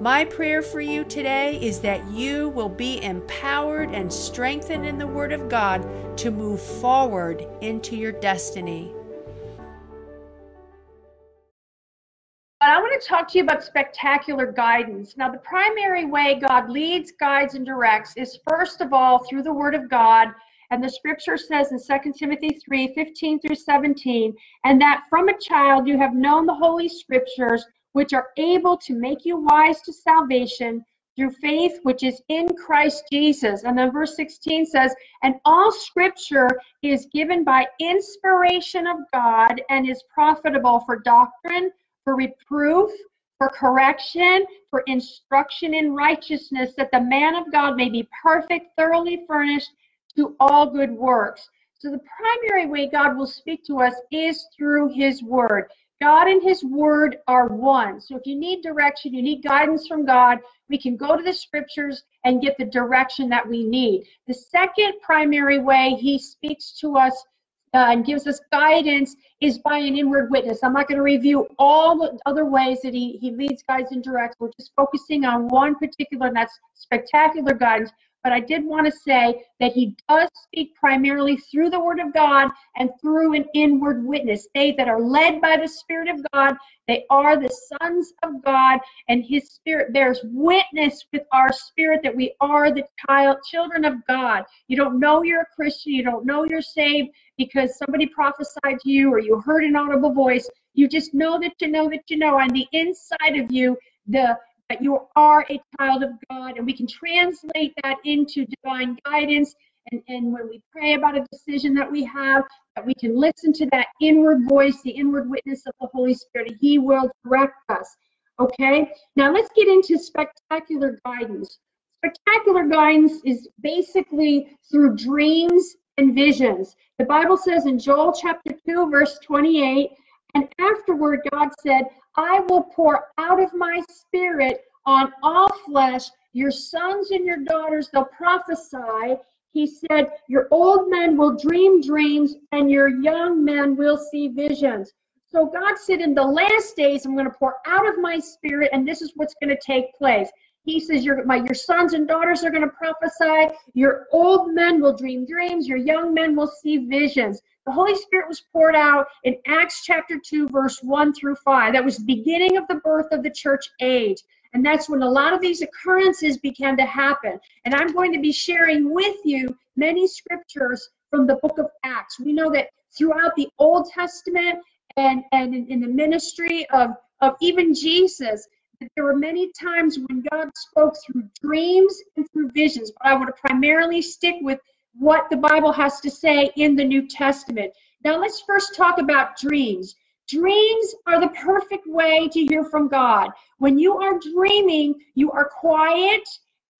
My prayer for you today is that you will be empowered and strengthened in the Word of God to move forward into your destiny. I want to talk to you about spectacular guidance. Now, the primary way God leads, guides, and directs is first of all through the Word of God. And the scripture says in 2 Timothy 3 15 through 17, and that from a child you have known the Holy Scriptures which are able to make you wise to salvation through faith which is in Christ Jesus. And then verse 16 says, And all scripture is given by inspiration of God and is profitable for doctrine, for reproof, for correction, for instruction in righteousness, that the man of God may be perfect, thoroughly furnished to all good works. So the primary way God will speak to us is through his word. God and His Word are one. So if you need direction, you need guidance from God, we can go to the scriptures and get the direction that we need. The second primary way He speaks to us uh, and gives us guidance is by an inward witness. I'm not going to review all the other ways that he, he leads, guides, and directs. We're just focusing on one particular, and that's spectacular guidance but I did want to say that he does speak primarily through the Word of God and through an inward witness. They that are led by the Spirit of God, they are the sons of God, and His Spirit bears witness with our spirit that we are the child, children of God. You don't know you're a Christian, you don't know you're saved because somebody prophesied to you or you heard an audible voice. You just know that you know that you know on the inside of you the that you are a child of God, and we can translate that into divine guidance. And, and when we pray about a decision that we have, that we can listen to that inward voice, the inward witness of the Holy Spirit. He will direct us. Okay, now let's get into spectacular guidance. Spectacular guidance is basically through dreams and visions. The Bible says in Joel chapter 2, verse 28, and afterward, God said, I will pour out of my spirit on all flesh. Your sons and your daughters, they'll prophesy. He said, Your old men will dream dreams, and your young men will see visions. So God said, In the last days, I'm going to pour out of my spirit, and this is what's going to take place. He says, your, my, your sons and daughters are going to prophesy. Your old men will dream dreams. Your young men will see visions. The Holy Spirit was poured out in Acts chapter 2, verse 1 through 5. That was the beginning of the birth of the church age. And that's when a lot of these occurrences began to happen. And I'm going to be sharing with you many scriptures from the book of Acts. We know that throughout the Old Testament and, and in, in the ministry of, of even Jesus, that there were many times when God spoke through dreams and through visions. But I want to primarily stick with what the Bible has to say in the New Testament. Now, let's first talk about dreams. Dreams are the perfect way to hear from God. When you are dreaming, you are quiet,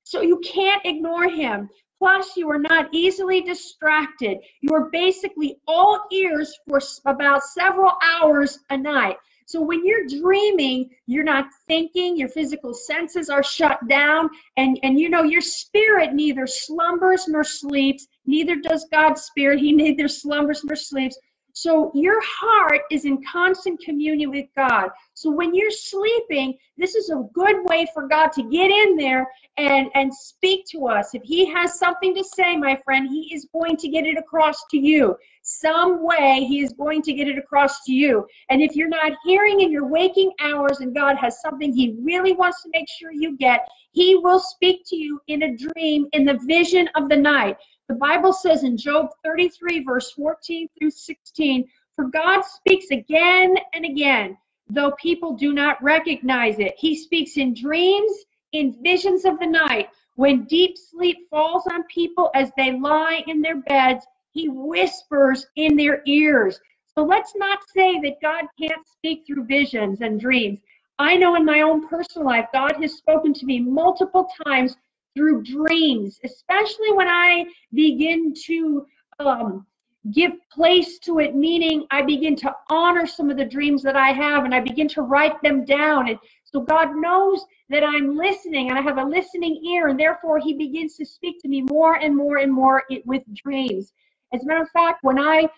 so you can't ignore Him. Plus, you are not easily distracted. You are basically all ears for about several hours a night. So when you're dreaming, you're not thinking, your physical senses are shut down, and, and you know, your spirit neither slumbers nor sleeps, neither does God's spirit. He neither slumbers nor sleeps. So your heart is in constant communion with God. So when you're sleeping, this is a good way for God to get in there and, and speak to us. If He has something to say, my friend, He is going to get it across to you. Some way He is going to get it across to you. And if you're not hearing in your waking hours and God has something He really wants to make sure you get, He will speak to you in a dream in the vision of the night. The Bible says in Job 33, verse 14 through 16, For God speaks again and again, though people do not recognize it. He speaks in dreams, in visions of the night. When deep sleep falls on people as they lie in their beds, he whispers in their ears. So let's not say that God can't speak through visions and dreams. I know in my own personal life, God has spoken to me multiple times through dreams, especially when I begin to um, give place to it, meaning I begin to honor some of the dreams that I have and I begin to write them down. And so God knows that I'm listening and I have a listening ear, and therefore He begins to speak to me more and more and more with dreams. As a matter of fact, when I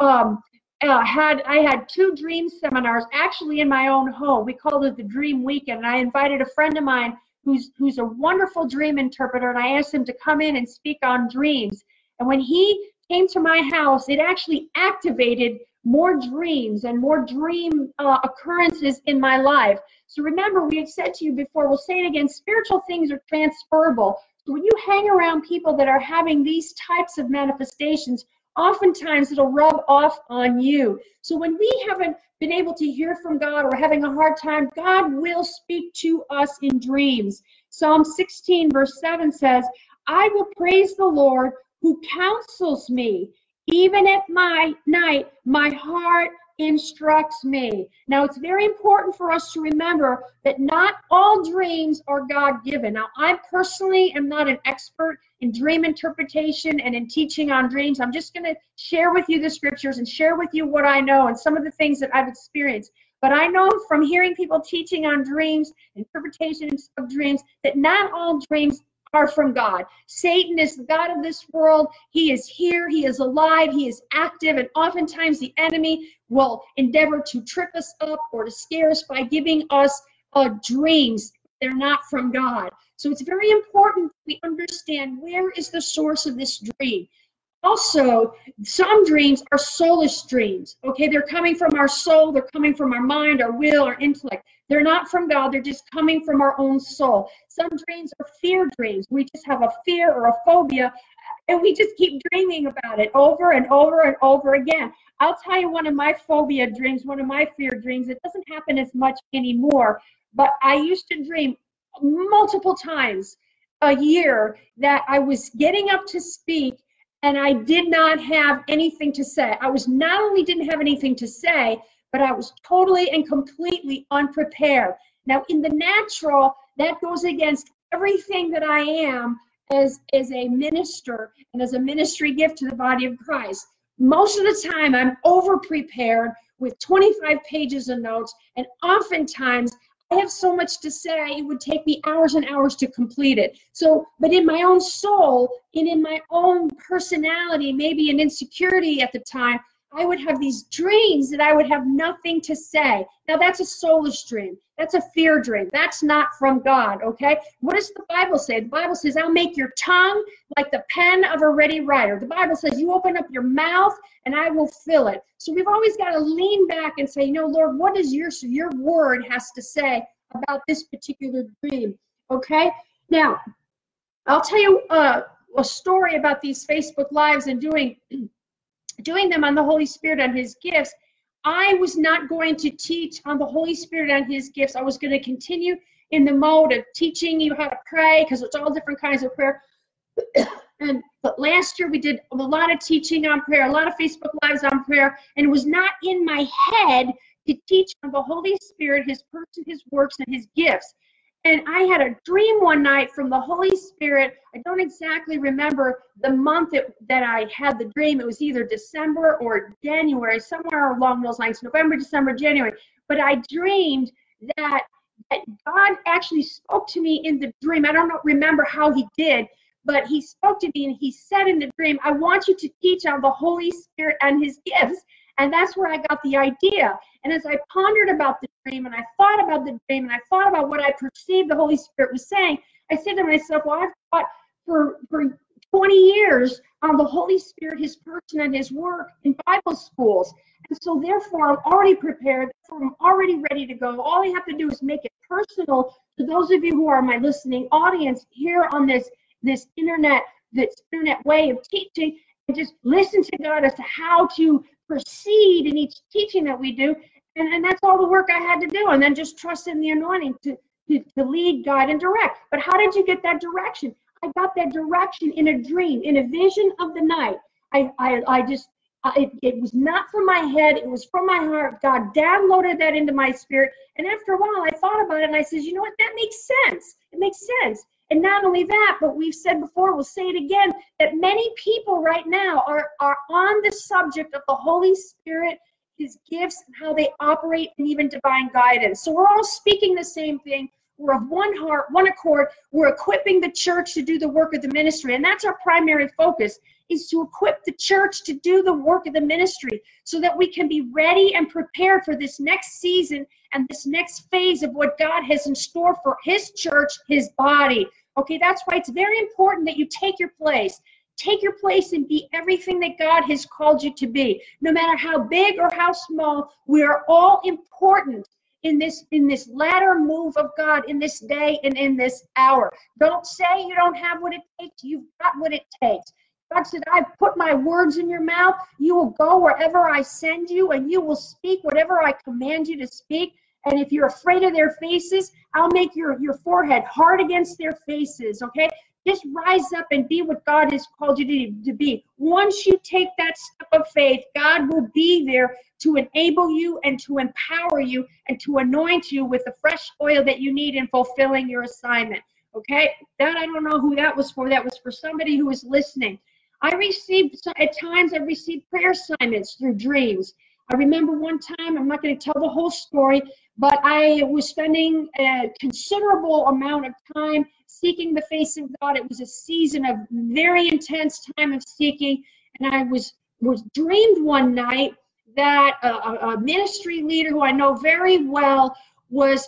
um, uh, had I had two dream seminars actually in my own home. We called it the Dream Weekend, and I invited a friend of mine who's who's a wonderful dream interpreter, and I asked him to come in and speak on dreams. And when he came to my house, it actually activated more dreams and more dream uh, occurrences in my life. So remember, we have said to you before, we'll say it again spiritual things are transferable. So when you hang around people that are having these types of manifestations, oftentimes it'll rub off on you. So when we haven't been able to hear from God or having a hard time, God will speak to us in dreams. Psalm 16, verse 7 says, I will praise the Lord who counsels me. Even at my night, my heart instructs me. Now, it's very important for us to remember that not all dreams are God given. Now, I personally am not an expert in dream interpretation and in teaching on dreams. I'm just going to share with you the scriptures and share with you what I know and some of the things that I've experienced. But I know from hearing people teaching on dreams, interpretations of dreams, that not all dreams are from God. Satan is the God of this world. He is here, he is alive, he is active, and oftentimes the enemy will endeavor to trip us up or to scare us by giving us uh, dreams. They're not from God. So it's very important we understand where is the source of this dream. Also, some dreams are soulish dreams. Okay, they're coming from our soul, they're coming from our mind, our will, our intellect. They're not from God, they're just coming from our own soul. Some dreams are fear dreams. We just have a fear or a phobia, and we just keep dreaming about it over and over and over again. I'll tell you one of my phobia dreams, one of my fear dreams. It doesn't happen as much anymore, but I used to dream multiple times a year that I was getting up to speak and I did not have anything to say. I was not only didn't have anything to say, but I was totally and completely unprepared. Now, in the natural, that goes against everything that I am as, as a minister and as a ministry gift to the body of Christ. Most of the time, I'm over prepared with 25 pages of notes, and oftentimes I have so much to say, it would take me hours and hours to complete it. So, but in my own soul and in my own personality, maybe an insecurity at the time, I would have these dreams that I would have nothing to say. Now, that's a soulish dream. That's a fear dream. That's not from God, okay? What does the Bible say? The Bible says, I'll make your tongue like the pen of a ready writer. The Bible says, You open up your mouth and I will fill it. So we've always got to lean back and say, You know, Lord, what does your, your word has to say about this particular dream, okay? Now, I'll tell you uh, a story about these Facebook Lives and doing doing them on the Holy Spirit and His gifts, I was not going to teach on the Holy Spirit and His gifts. I was going to continue in the mode of teaching you how to pray because it's all different kinds of prayer. and but last year we did a lot of teaching on prayer, a lot of Facebook lives on prayer, and it was not in my head to teach on the Holy Spirit, His person, His works, and His gifts. And I had a dream one night from the Holy Spirit. I don't exactly remember the month it, that I had the dream. It was either December or January, somewhere along those lines, November, December, January. But I dreamed that, that God actually spoke to me in the dream. I don't know, remember how he did, but he spoke to me and he said in the dream, I want you to teach on the Holy Spirit and his gifts. And that's where I got the idea. And as I pondered about the dream and I thought about the dream and I thought about what I perceived the Holy Spirit was saying, I said to myself, well, I've thought for, for 20 years on the Holy Spirit, his person, and his work in Bible schools. And so, therefore, I'm already prepared. I'm already ready to go. All I have to do is make it personal to those of you who are my listening audience here on this this internet this internet way of teaching, and just listen to God as to how to proceed in each teaching that we do. And, and that's all the work I had to do. And then just trust in the anointing to, to, to lead, guide, and direct. But how did you get that direction? I got that direction in a dream, in a vision of the night. I, I, I just, uh, it, it was not from my head, it was from my heart. God downloaded that into my spirit. And after a while, I thought about it and I said, you know what? That makes sense. It makes sense. And not only that, but we've said before, we'll say it again, that many people right now are, are on the subject of the Holy Spirit, his gifts, and how they operate, and even divine guidance. So we're all speaking the same thing. We're of one heart, one accord. We're equipping the church to do the work of the ministry. And that's our primary focus is to equip the church to do the work of the ministry so that we can be ready and prepared for this next season and this next phase of what God has in store for his church, his body. Okay, that's why it's very important that you take your place. Take your place and be everything that God has called you to be. No matter how big or how small, we are all important in this in this latter move of God in this day and in this hour. Don't say you don't have what it takes. You've got what it takes. God said, "I've put my words in your mouth. You will go wherever I send you, and you will speak whatever I command you to speak. And if you're afraid of their faces, I'll make your, your forehead hard against their faces. Okay? Just rise up and be what God has called you to, to be. Once you take that step of faith, God will be there to enable you and to empower you and to anoint you with the fresh oil that you need in fulfilling your assignment. Okay? That I don't know who that was for. That was for somebody who was listening. I received, at times, I received prayer assignments through dreams. I remember one time, I'm not going to tell the whole story, but I was spending a considerable amount of time seeking the face of God. It was a season of very intense time of seeking, and I was was dreamed one night that a, a ministry leader who I know very well was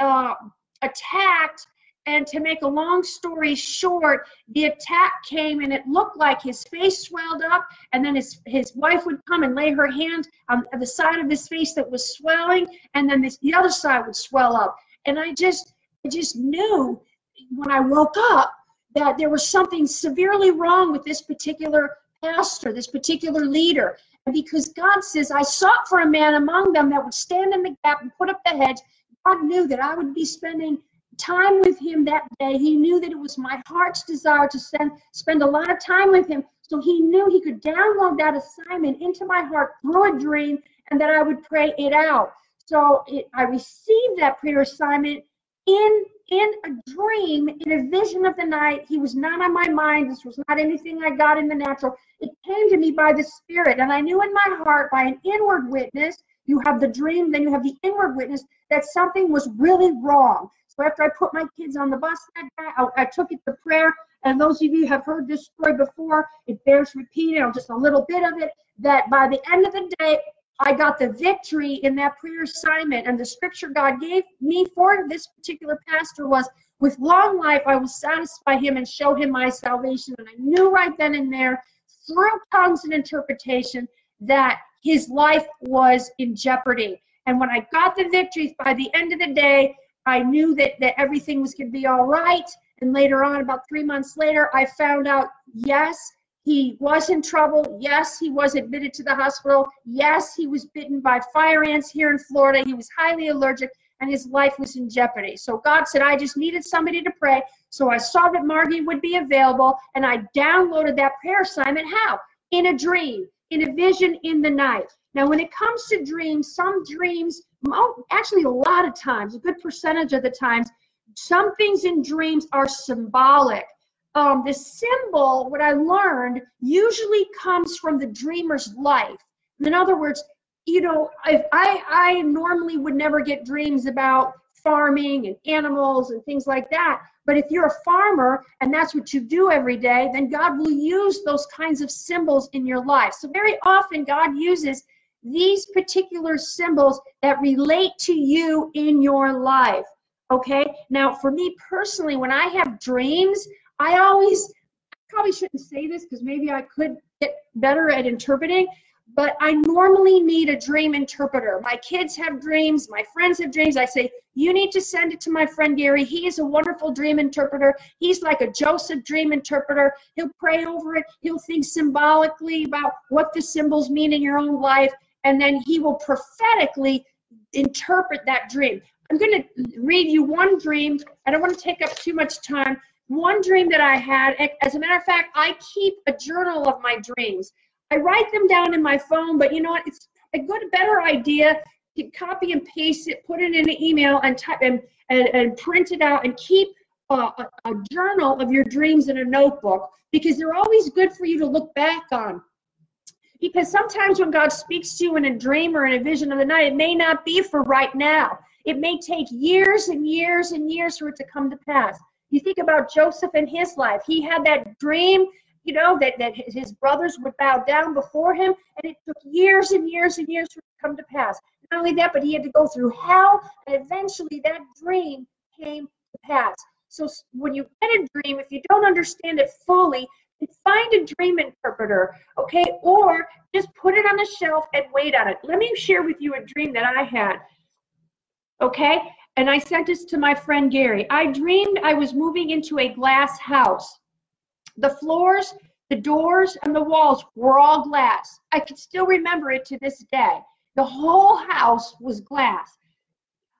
uh, attacked and to make a long story short, the attack came and it looked like his face swelled up, and then his, his wife would come and lay her hand on the side of his face that was swelling, and then this, the other side would swell up. And I just, I just knew when I woke up that there was something severely wrong with this particular pastor, this particular leader. And because God says, I sought for a man among them that would stand in the gap and put up the hedge, God knew that I would be spending time with him that day. He knew that it was my heart's desire to send, spend a lot of time with him. So he knew he could download that assignment into my heart through a dream and that I would pray it out. So it, I received that prayer assignment in in a dream, in a vision of the night. He was not on my mind. This was not anything I got in the natural. It came to me by the Spirit. And I knew in my heart, by an inward witness, you have the dream, then you have the inward witness that something was really wrong. So after I put my kids on the bus that day, I, I took it to prayer. And those of you have heard this story before, it bears repeating, just a little bit of it, that by the end of the day, I got the victory in that prayer assignment. And the scripture God gave me for this particular pastor was, with long life, I will satisfy him and show him my salvation. And I knew right then and there, through tongues and interpretation, that his life was in jeopardy. And when I got the victory by the end of the day, I knew that, that everything was going to be all right. And later on, about three months later, I found out yes, he was in trouble. Yes, he was admitted to the hospital. Yes, he was bitten by fire ants here in Florida. He was highly allergic and his life was in jeopardy. So God said, I just needed somebody to pray. So I saw that Margie would be available and I downloaded that prayer assignment. How? In a dream, in a vision in the night. Now, when it comes to dreams, some dreams actually a lot of times, a good percentage of the times, some things in dreams are symbolic. Um, the symbol, what I learned, usually comes from the dreamer's life. In other words, you know, if I, I normally would never get dreams about farming and animals and things like that. But if you're a farmer and that's what you do every day, then God will use those kinds of symbols in your life. So very often God uses these particular symbols that relate to you in your life. Okay. Now, for me personally, when I have dreams, I always I probably shouldn't say this because maybe I could get better at interpreting, but I normally need a dream interpreter. My kids have dreams, my friends have dreams. I say, you need to send it to my friend Gary. He is a wonderful dream interpreter. He's like a Joseph dream interpreter. He'll pray over it, he'll think symbolically about what the symbols mean in your own life and then he will prophetically interpret that dream. I'm going to read you one dream. I don't want to take up too much time. One dream that I had, as a matter of fact, I keep a journal of my dreams. I write them down in my phone, but you know what? It's a good, better idea to copy and paste it, put it in an email, and type and, and, and print it out, and keep a, a, a journal of your dreams in a notebook because they're always good for you to look back on. Because sometimes when God speaks to you in a dream or in a vision of the night, it may not be for right now. It may take years and years and years for it to come to pass. You think about Joseph and his life. He had that dream, you know, that, that his brothers would bow down before him, and it took years and years and years for it to come to pass. Not only that, but he had to go through hell, and eventually that dream came to pass. So when you get a dream, if you don't understand it fully, find a dream interpreter, okay? Or just put it on the shelf and wait on it. Let me share with you a dream that I had, okay? And I sent this to my friend Gary. I dreamed I was moving into a glass house. The floors, the doors, and the walls were all glass. I can still remember it to this day. The whole house was glass.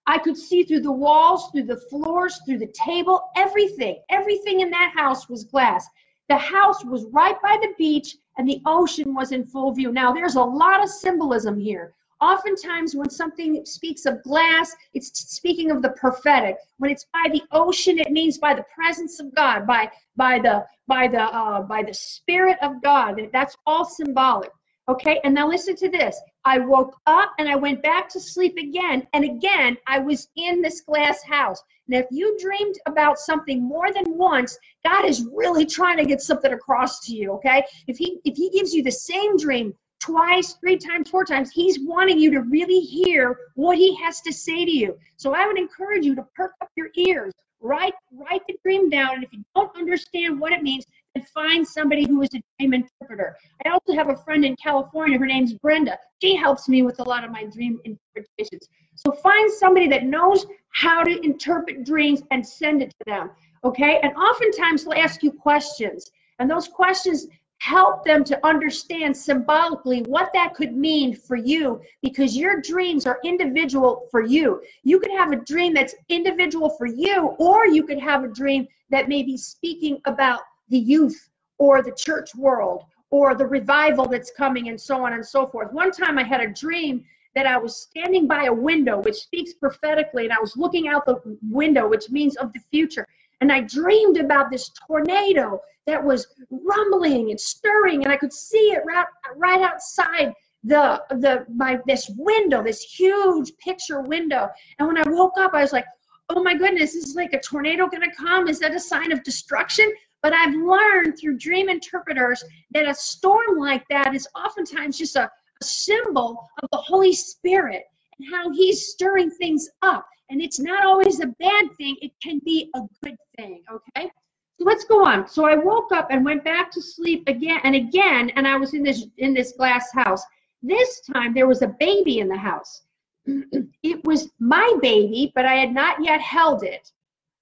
I could see through the walls, through the floors, through the table, everything. Everything in that house was glass. The house was right by the beach and the ocean was in full view. Now, there's a lot of symbolism here. Oftentimes, when something speaks of glass, it's speaking of the prophetic. When it's by the ocean, it means by the presence of God, by by the by the uh, by the Spirit of God. That's all symbolic. Okay, and now listen to this. I woke up and I went back to sleep again, and again I was in this glass house. Now, if you dreamed about something more than once, God is really trying to get something across to you. Okay, if he if he gives you the same dream twice, three times, four times, he's wanting you to really hear what he has to say to you. So I would encourage you to perk up your ears, write write the dream down, and if you don't understand what it means, and find somebody who is a dream interpreter. I also have a friend in California. Her name's Brenda. She helps me with a lot of my dream interpretations. So find somebody that knows how to interpret dreams and send it to them. Okay? And oftentimes they'll ask you questions. And those questions help them to understand symbolically what that could mean for you because your dreams are individual for you. You could have a dream that's individual for you, or you could have a dream that may be speaking about the youth or the church world or the revival that's coming and so on and so forth. One time I had a dream that I was standing by a window, which speaks prophetically, and I was looking out the window, which means of the future. And I dreamed about this tornado that was rumbling and stirring, and I could see it right, right outside the the my this window, this huge picture window. And when I woke up, I was like, "Oh my goodness, is like a tornado going to come? Is that a sign of destruction?" But I've learned through dream interpreters that a storm like that is oftentimes just a, a symbol of the Holy Spirit and how He's stirring things up. And it's not always a bad thing, it can be a good thing, okay? So let's go on. So I woke up and went back to sleep again and again, and I was in this in this glass house. This time there was a baby in the house. it was my baby, but I had not yet held it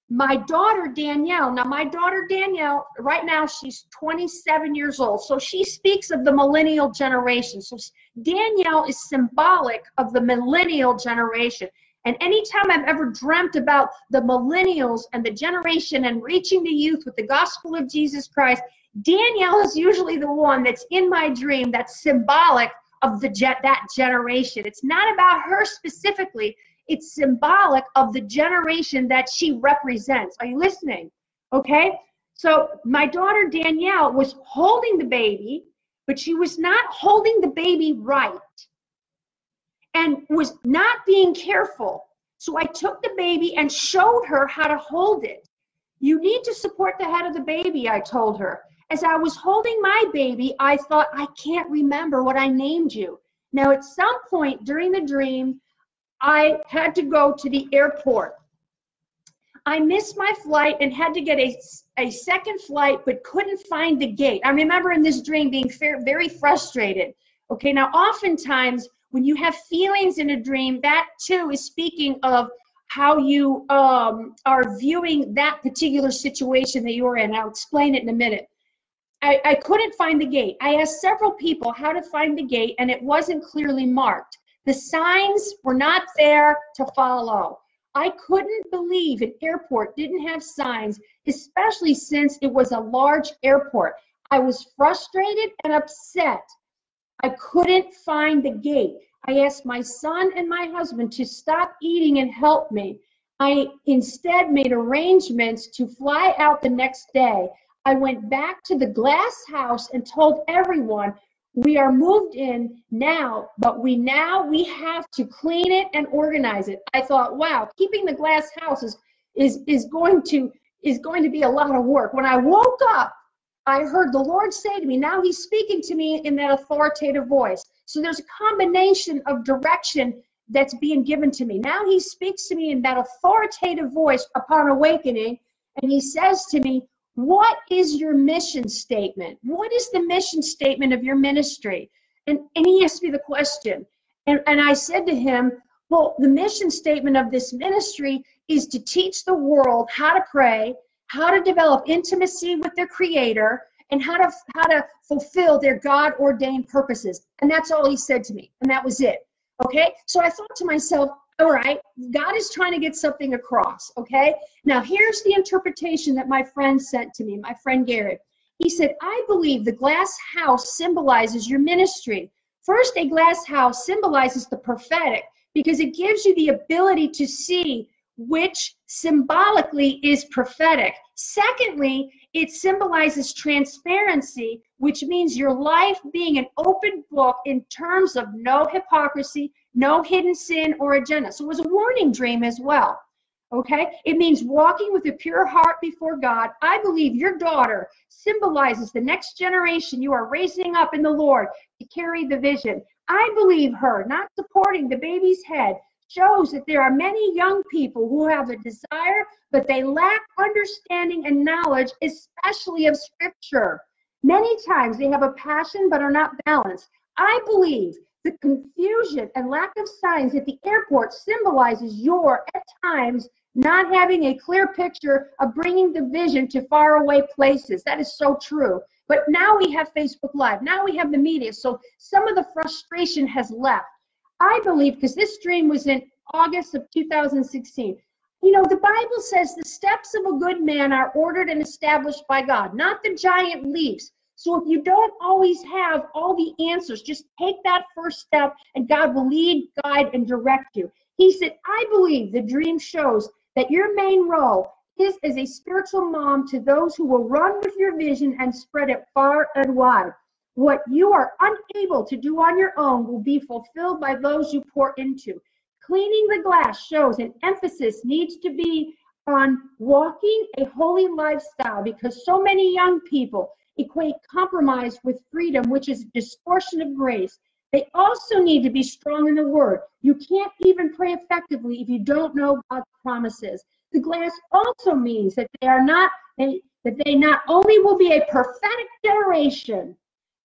my daughter Danielle, now my daughter Danielle, right now she's 27 years old. So she speaks of the millennial generation. So Danielle is symbolic of the millennial generation. And anytime I've ever dreamt about the millennials and the generation and reaching the youth with the gospel of Jesus Christ, Danielle is usually the one that's in my dream that's symbolic of the jet that generation. It's not about her specifically, it's symbolic of the generation that she represents. Are you listening? Okay. So my daughter Danielle was holding the baby, but she was not holding the baby right and was not being careful. So I took the baby and showed her how to hold it. You need to support the head of the baby, I told her. As I was holding my baby, I thought, I can't remember what I named you. Now, at some point during the dream, I had to go to the airport. I missed my flight and had to get a, a second flight, but couldn't find the gate. I remember in this dream being very frustrated. Okay, now oftentimes when you have feelings in a dream, that too is speaking of how you um, are viewing that particular situation that you're in. I'll explain it in a minute. I, I couldn't find the gate. I asked several people how to find the gate, and it wasn't clearly marked. The signs were not there to follow. I couldn't believe an airport didn't have signs, especially since it was a large airport. I was frustrated and upset. I couldn't find the gate. I asked my son and my husband to stop eating and help me. I instead made arrangements to fly out the next day. I went back to the glass house and told everyone we are moved in now, but we now we have to clean it and organize it. I thought, wow, keeping the glass house is is, is going to is going to be a lot of work. When I woke up, I heard the Lord say to me, now he's speaking to me in that authoritative voice. So there's a combination of direction that's being given to me. Now he speaks to me in that authoritative voice upon awakening, and he says to me, What is your mission statement? What is the mission statement of your ministry? And, and he asked me the question. And, and I said to him, Well, the mission statement of this ministry is to teach the world how to pray, how to develop intimacy with their creator, and how to how to fulfill their God ordained purposes. And that's all he said to me. And that was it. Okay? So I thought to myself, all right, God is trying to get something across. Okay? Now here's the interpretation that my friend sent to me, my friend Garrett. He said, I believe the glass house symbolizes your ministry. First, a glass house symbolizes the prophetic because it gives you the ability to see which symbolically is prophetic. Secondly, it symbolizes transparency, which means your life being an open book in terms of no hypocrisy, no hidden sin or agenda. So it was a warning dream as well. Okay? It means walking with a pure heart before God. I believe your daughter symbolizes the next generation you are raising up in the Lord to carry the vision. I believe her not supporting the baby's head, shows that there are many young people who have a desire, but they lack understanding and knowledge, especially of Scripture. Many times they have a passion but are not balanced. I believe the confusion and lack of signs at the airport symbolizes your, at times, not having a clear picture of bringing the vision to faraway places. That is so true. But now we have Facebook Live. Now we have the media. So some of the frustration has left. I believe, because this dream was in August of 2016. You know, the Bible says the steps of a good man are ordered and established by God, not the giant leaps. So if you don't always have all the answers, just take that first step and God will lead, guide, and direct you. He said, I believe the dream shows that your main role is as a spiritual mom to those who will run with your vision and spread it far and wide. What you are unable to do on your own will be fulfilled by those you pour into. Cleaning the glass shows an emphasis needs to be on walking a holy lifestyle because so many young people equate compromise with freedom, which is a distortion of grace. They also need to be strong in the word. You can't even pray effectively if you don't know God's promises. The glass also means that they are not they, that they not only will be a prophetic generation,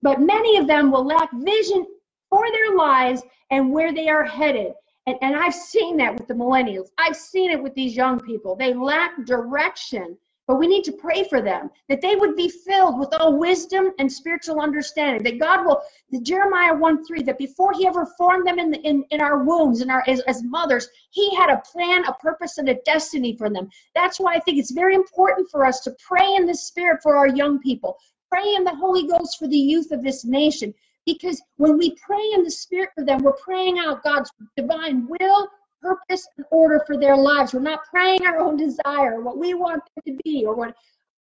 but many of them will lack vision for their lives and where they are headed. And, and I've seen that with the millennials. I've seen it with these young people. They lack direction, but we need to pray for them that they would be filled with all wisdom and spiritual understanding. That God will, the Jeremiah 1 3, that before He ever formed them in, the, in, in our wombs and our as, as mothers, He had a plan, a purpose, and a destiny for them. That's why I think it's very important for us to pray in the Spirit for our young people, pray in the Holy Ghost for the youth of this nation. Because when we pray in the Spirit for them, we're praying out God's divine will, purpose, and order for their lives. We're not praying our own desire, what we want them to be, or what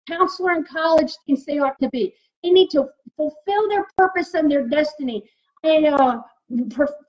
counselor in college thinks they ought to be. They need to fulfill their purpose and their destiny. I uh,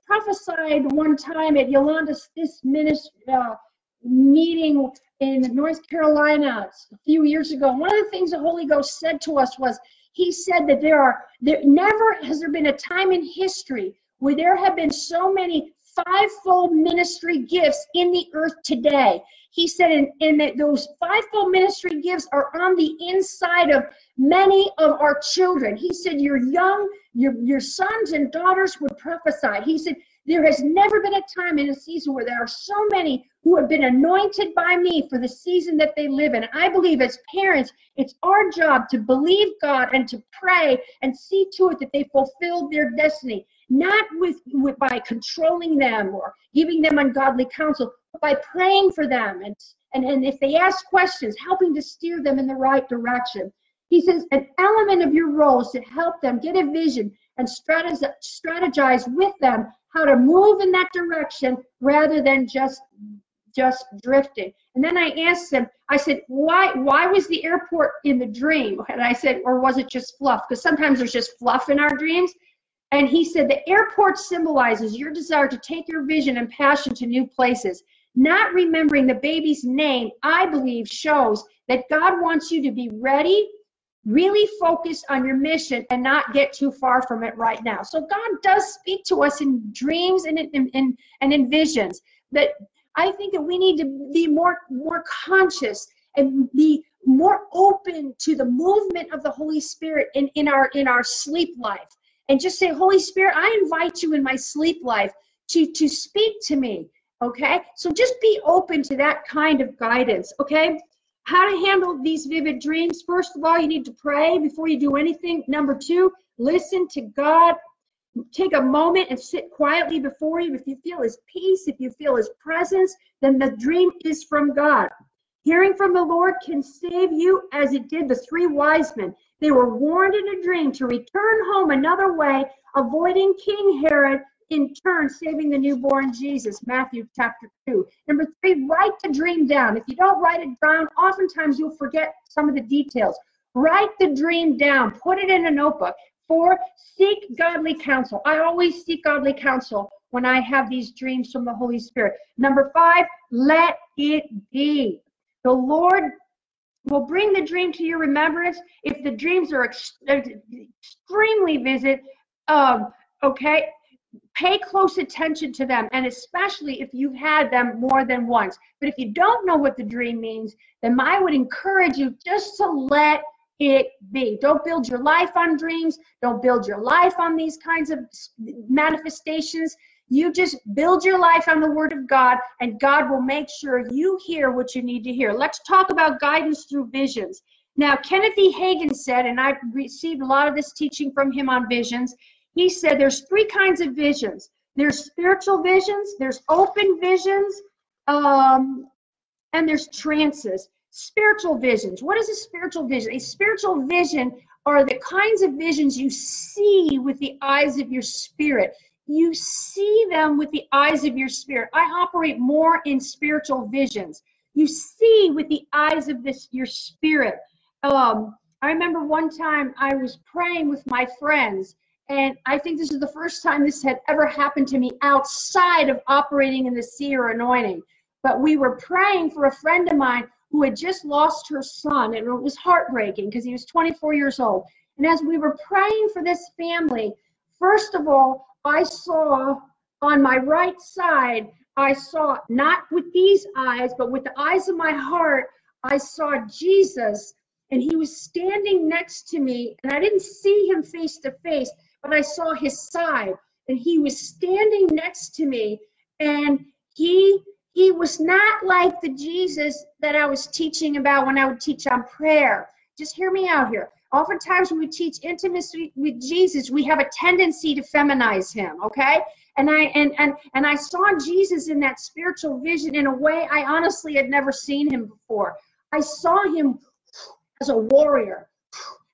prophesied one time at Yolanda's this ministry uh, meeting in North Carolina a few years ago. One of the things the Holy Ghost said to us was, He said that there are, there never has there been a time in history where there have been so many fivefold ministry gifts in the earth today. He said, and, and that those fivefold ministry gifts are on the inside of many of our children. He said, Your young, your, your sons and daughters would prophesy. He said, There has never been a time in a season where there are so many who have been anointed by me for the season that they live in. I believe as parents, it's our job to believe God and to pray and see to it that they fulfill their destiny, not with, with by controlling them or giving them ungodly counsel, but by praying for them and, and, and if they ask questions, helping to steer them in the right direction. He says an element of your role is to help them get a vision and strategize with them how to move in that direction rather than just just drifting. And then I asked him, I said, why why was the airport in the dream? And I said, or was it just fluff? Because sometimes there's just fluff in our dreams. And he said, the airport symbolizes your desire to take your vision and passion to new places. Not remembering the baby's name, I believe, shows that God wants you to be ready, really focused on your mission, and not get too far from it right now. So God does speak to us in dreams and in, in, and in visions. That I think that we need to be more more conscious and be more open to the movement of the Holy Spirit in, in our in our sleep life. And just say, Holy Spirit, I invite you in my sleep life to, to speak to me. Okay? So just be open to that kind of guidance. Okay? How to handle these vivid dreams. First of all, you need to pray before you do anything. Number two, listen to God take a moment and sit quietly before you. If you feel his peace, if you feel his presence, then the dream is from God. Hearing from the Lord can save you as it did the three wise men. They were warned in a dream to return home another way, avoiding King Herod, in turn saving the newborn Jesus. Matthew chapter 2. Number three, write the dream down. If you don't write it down, oftentimes you'll forget some of the details. Write the dream down, put it in a notebook. Four, seek godly counsel. I always seek godly counsel when I have these dreams from the Holy Spirit. Number five, let it be. The Lord will bring the dream to your remembrance if the dreams are ex- extremely vivid. Um, okay, pay close attention to them, and especially if you've had them more than once. But if you don't know what the dream means, then I would encourage you just to let it be. Don't build your life on dreams. Don't build your life on these kinds of manifestations. You just build your life on the Word of God, and God will make sure you hear what you need to hear. Let's talk about guidance through visions. Now, Kenneth E. Hagin said, and I've received a lot of this teaching from him on visions. He said there's three kinds of visions there's spiritual visions, there's open visions, um, and there's trances. Spiritual visions. What is a spiritual vision? A spiritual vision are the kinds of visions you see with the eyes of your spirit. You see them with the eyes of your spirit. I operate more in spiritual visions. You see with the eyes of this your spirit. Um, I remember one time I was praying with my friends, and I think this is the first time this had ever happened to me outside of operating in the seer anointing. But we were praying for a friend of mine who had just lost her son, and it was heartbreaking because he was 24 years old. And as we were praying for this family, first of all, I saw on my right side, I saw not with these eyes, but with the eyes of my heart, I saw Jesus, and he was standing next to me, and I didn't see him face to face, but I saw his side, and he was standing next to me, and he he was not like the Jesus that I was teaching about when I would teach on prayer. Just hear me out here. Oftentimes, when we teach intimacy with Jesus, we have a tendency to feminize him, okay? And I and and and I saw Jesus in that spiritual vision in a way I honestly had never seen him before. I saw him as a warrior,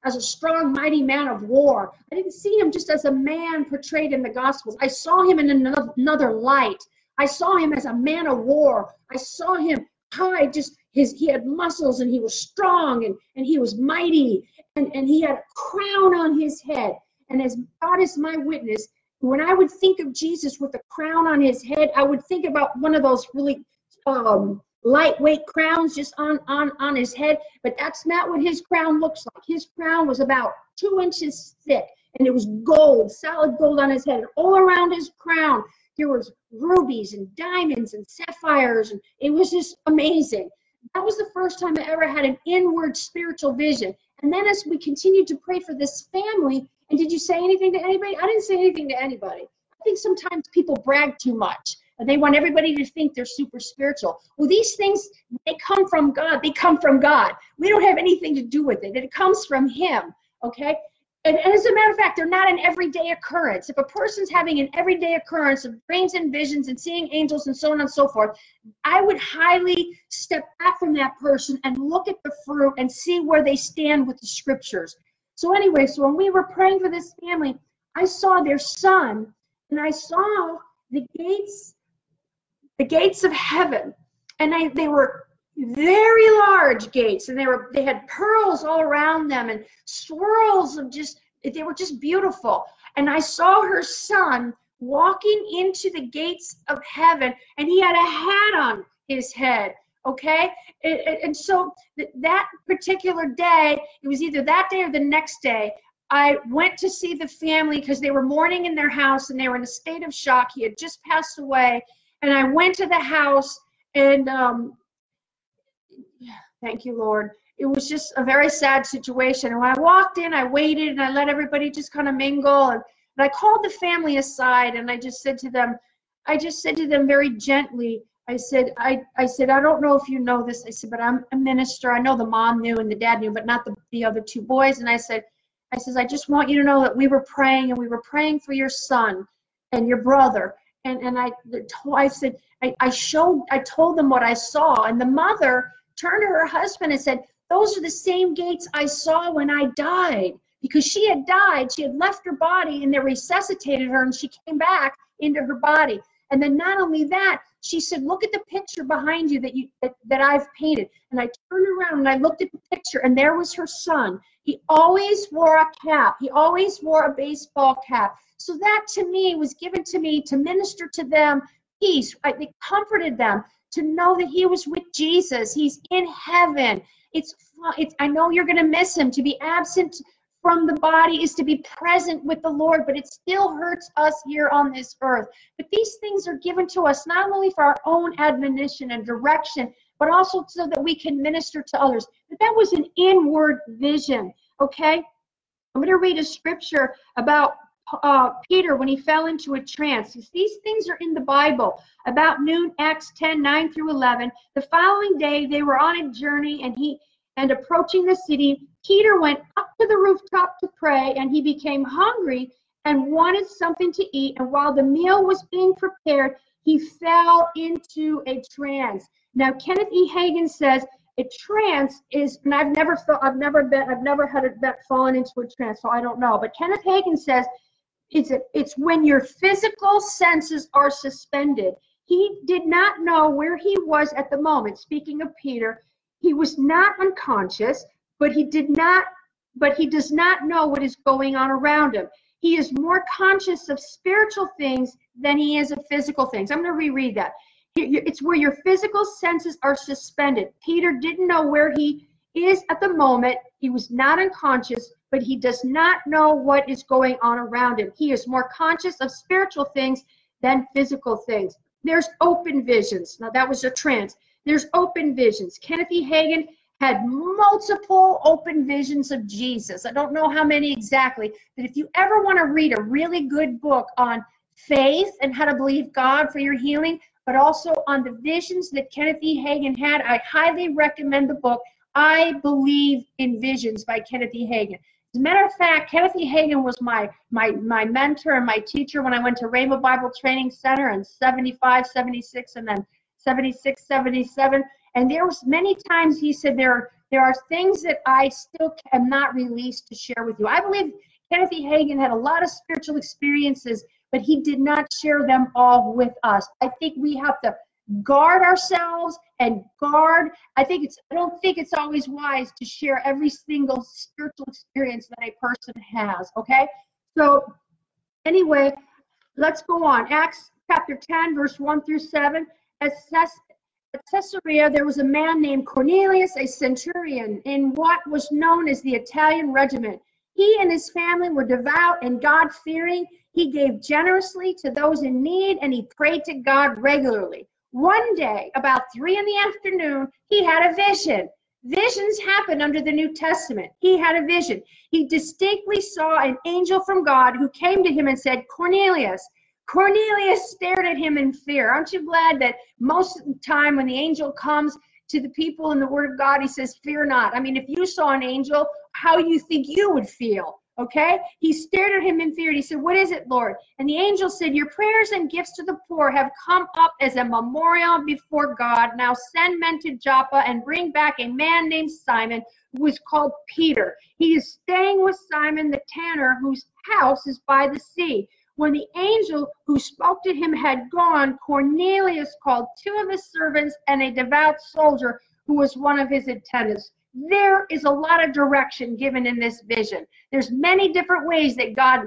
as a strong, mighty man of war. I didn't see him just as a man portrayed in the Gospels. I saw him in another light. I saw him as a man of war. I saw him high, just his he had muscles and he was strong and, and he was mighty and, and he had a crown on his head. And as God is my witness, when I would think of Jesus with a crown on his head, I would think about one of those really um, lightweight crowns just on, on, on his head. But that's not what his crown looks like. His crown was about two inches thick and it was gold, solid gold on his head. And all around his crown, there was rubies and diamonds and sapphires and it was just amazing that was the first time i ever had an inward spiritual vision. And then as we continued to pray for this family and did you say anything to anybody? I didn't say anything to anybody. I think sometimes people brag too much and they want everybody to think they're super spiritual. Well these things they come from god. They come from god. We don't have anything to do with it. It comes from him okay and, as a matter of fact, they're not an everyday occurrence. If a person's having an everyday occurrence of dreams and visions and seeing angels and so on and so forth, I would highly step back from that person and look at the fruit and see where they stand with the scriptures. So, anyway, so when we were praying for this family, I saw their son and I saw the gates, the gates of heaven and I, they were very large gates and they were they had pearls all around them and swirls of just they were just beautiful. And i saw her son walking into the gates of heaven and he had a hat on his head okay? And, so that particular day it was either that day or the next day i went to see the family because they were mourning in their house and they were in a state of shock. He had just passed away and i went to the house and um, thank you lord it was just a very sad situation and when i walked in i waited and i let everybody just kind of mingle and, and i called the family aside and i just said to them i just said to them very gently I said, I, I said, I don't know if you know this. I said, but I'm a minister. I know the mom knew and the dad knew, but not the, the other two boys. And I said, I says, I just want you to know that we were praying and we were praying for your son and your brother. And and I I said, I, I showed I told them what I saw. And the mother turned to her husband and said, Those are the same gates I saw when I died. Because she had died, she had left her body and they resuscitated her and she came back into her body. And then not only that, she said, look at the picture behind you that you that, that I've painted. And I turned around and I looked at the picture and there was her son. He always wore a cap. He always wore a baseball cap. So that to me was given to me to minister to them peace. I, it comforted them to know that he was with Jesus. He's in heaven. It's, it's I know you're going to miss him. To be absent from the body is to be present with the Lord, but it still hurts us here on this earth. But these things are given to us not only for our own admonition and direction, but also so that we can minister to others. But that was an inward vision, okay? I'm going to read a scripture about uh, Peter when he fell into a trance. These things are in the Bible. About noon, Acts 10 9 through 11. The following day, they were on a journey, and he and approaching the city, Peter went up to the rooftop to pray, and he became hungry and wanted something to eat. And while the meal was being prepared, he fell into a trance. Now, Kenneth E. Hagin says a trance is, and I've never felt, I've never been, I've never had a bet fallen into a trance, so I don't know. But Kenneth Hagin says it's it's when your physical senses are suspended. He did not know where he was at the moment. Speaking of Peter, he was not unconscious, but he did not but he does not know what is going on around him. He is more conscious of spiritual things than he is of physical things. I'm going to reread that. It's where your physical senses are suspended. Peter didn't know where he is at the moment. He was not unconscious, but he does not know what is going on around him. He is more conscious of spiritual things than physical things. There's open visions. Now, that was a trance. There's open visions. Kenneth E. Hagin had multiple open visions of Jesus. I don't know how many exactly, but if you ever want to read a really good book on faith and how to believe God for your healing, but also on the visions that Kenneth E. Hagin had, I highly recommend the book I Believe in Visions by Kenneth E. Hagin. As a matter of fact, Kenneth E. Hagin was my, my, my mentor and my teacher when I went to Rhema Bible Training Center in 75, 76, and then 76, 77. And there was many times he said, there, there are things that I still am not released to share with you. I believe Kenneth E. Hagin had a lot of spiritual experiences, but he did not share them all with us. I think we have to guard ourselves and guard. I think it's, I don't think it's always wise to share every single spiritual experience that a person has, okay? So, anyway, let's go on. Acts chapter 10, verse 1 through 7. At Caesarea, there was a man named Cornelius, a centurion in what was known as the Italian regiment. He and his family were devout and God fearing. He gave generously to those in need and he prayed to God regularly. One day, about three in the afternoon, he had a vision. Visions happen under the New Testament. He had a vision. He distinctly saw an angel from God who came to him and said, Cornelius. Cornelius stared at him in fear. Aren't you glad that most of the time when the angel comes to the people in the Word of God, he says, Fear not. I mean, if you saw an angel, how you think you would feel? Okay? He stared at him in fear. and He said, What is it, Lord? And the angel said, Your prayers and gifts to the poor have come up as a memorial before God. Now send men to Joppa and bring back a man named Simon, who is called Peter. He is staying with Simon the tanner, whose house is by the sea When the angel who spoke to him had gone, Cornelius called two of his servants and a devout soldier who was one of his attendants. There is a lot of direction given in this vision. There's many different ways that God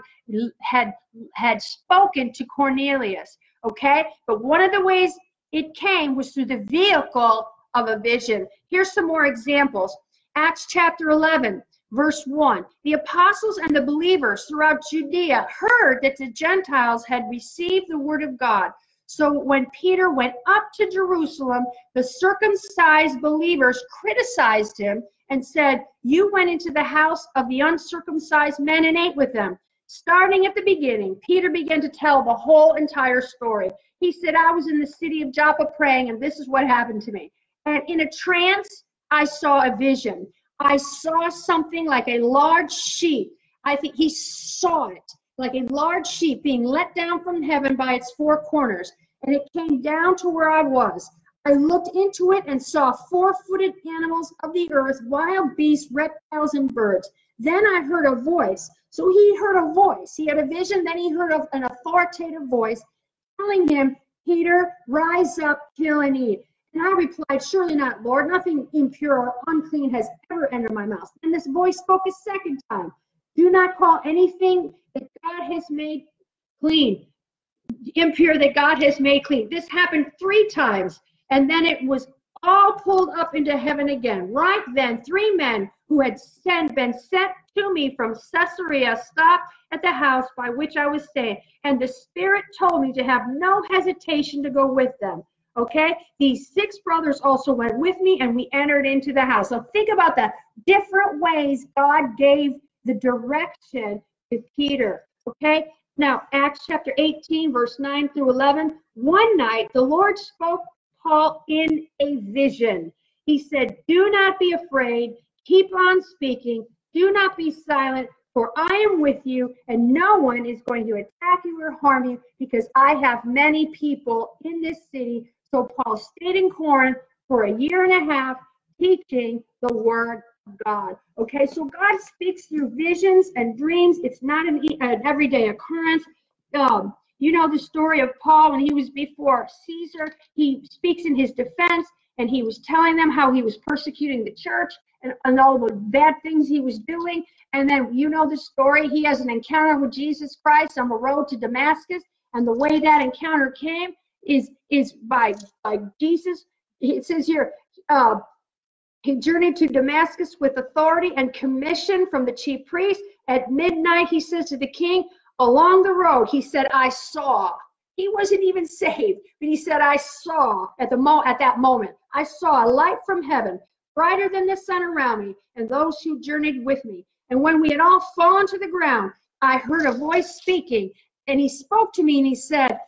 had had spoken to Cornelius, okay? But one of the ways it came was through the vehicle of a vision. Here's some more examples. Acts chapter 11, verse 1. The apostles and the believers throughout Judea heard that the Gentiles had received the word of God. So when Peter went up to Jerusalem, the circumcised believers criticized him and said, You went into the house of the uncircumcised men and ate with them. Starting at the beginning, Peter began to tell the whole entire story. He said, I was in the city of Joppa praying, and this is what happened to me. And in a trance, I saw a vision. I saw something like a large sheep. I think he saw it like a large sheep being let down from heaven by its four corners. And it came down to where I was. I looked into it and saw four footed animals of the earth, wild beasts, reptiles, and birds. Then I heard a voice. So he heard a voice. He had a vision, then he heard an authoritative voice telling him, Peter, rise up, kill and eat. And I replied, Surely not, Lord. Nothing impure or unclean has ever entered my mouth. And this voice spoke a second time Do not call anything that God has made clean impure that God has made clean. This happened three times. And then it was all pulled up into heaven again. Right then, three men who had sent, been sent to me from Caesarea stopped at the house by which I was staying. And the Spirit told me to have no hesitation to go with them. Okay, these six brothers also went with me, and we entered into the house. So think about the different ways God gave the direction to Peter. Okay, now Acts chapter 18, verse 9 through 11. One night the Lord spoke Paul in a vision. He said, Do not be afraid, keep on speaking, do not be silent, for I am with you, and no one is going to attack you or harm you, because I have many people in this city so Paul stayed in Corinth for a year and a half teaching the word God. Okay, so God speaks through visions and dreams. It's not an, an everyday occurrence. Um, you know the story of Paul when he was before Caesar. He speaks in his defense and he was telling them how he was persecuting the church and, and all the bad things he was doing. And then you know the story. He has an encounter with Jesus Christ on the road to Damascus. And the way that encounter came is is by by Jesus. It says here, uh, he journeyed to Damascus with authority and commission from the chief priest. At midnight, he says to the king, along the road, he said, I saw. He wasn't even saved, but he said, I saw at the mo at that moment, I saw a light from heaven, brighter than the sun around me, and those who journeyed with me. And when we had all fallen to the ground, I heard a voice speaking, and he spoke to me and he said,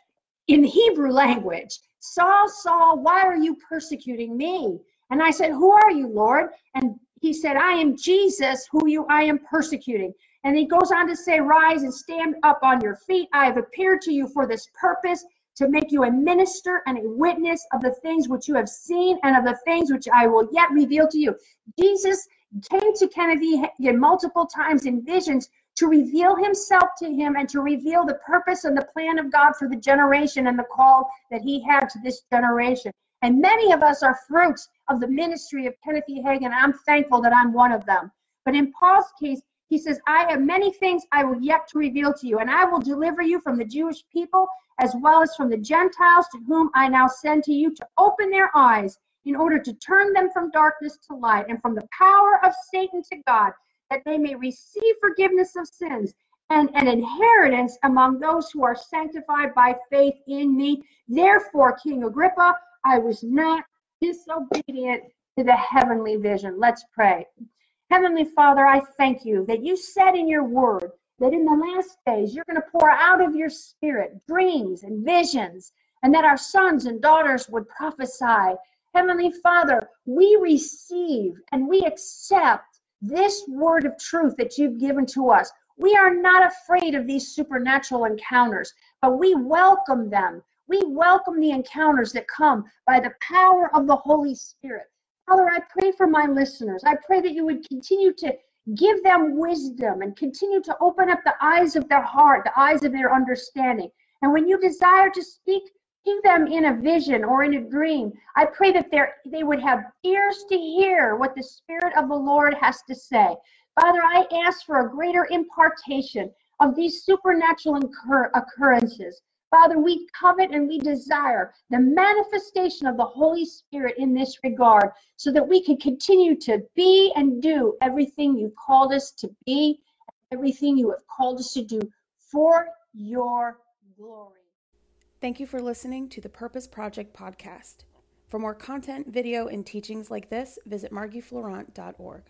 in Hebrew language, Saul, Saul, why are you persecuting me? And I said, Who are you, Lord? And he said, I am Jesus, who you I am persecuting. And he goes on to say, Rise and stand up on your feet. I have appeared to you for this purpose, to make you a minister and a witness of the things which you have seen and of the things which I will yet reveal to you. Jesus came to Kennedy multiple times in visions to reveal himself to him and to reveal the purpose and the plan of God for the generation and the call that he had to this generation. And many of us are fruits of the ministry of Kenneth E. Hagin. I'm thankful that I'm one of them. But in Paul's case, he says, I have many things I will yet to reveal to you, and I will deliver you from the Jewish people as well as from the Gentiles to whom I now send to you to open their eyes in order to turn them from darkness to light and from the power of Satan to God that they may receive forgiveness of sins and an inheritance among those who are sanctified by faith in me. Therefore, King Agrippa, I was not disobedient to the heavenly vision. Let's pray. Heavenly Father, I thank you that you said in your word that in the last days you're going to pour out of your spirit dreams and visions, and that our sons and daughters would prophesy. Heavenly Father, we receive and we accept this word of truth that you've given to us. We are not afraid of these supernatural encounters, but we welcome them. We welcome the encounters that come by the power of the Holy Spirit. Father, I pray for my listeners. I pray that you would continue to Give them wisdom and continue to open up the eyes of their heart, the eyes of their understanding. And when you desire to speak to them in a vision or in a dream, I pray that they would have ears to hear what the Spirit of the Lord has to say. Father, I ask for a greater impartation of these supernatural incur- occurrences. Father, we covet and we desire the manifestation of the Holy Spirit in this regard so that we can continue to be and do everything you called us to be, everything you have called us to do for your glory. Thank you for listening to the Purpose Project podcast. For more content, video, and teachings like this, visit margiefleurant.org.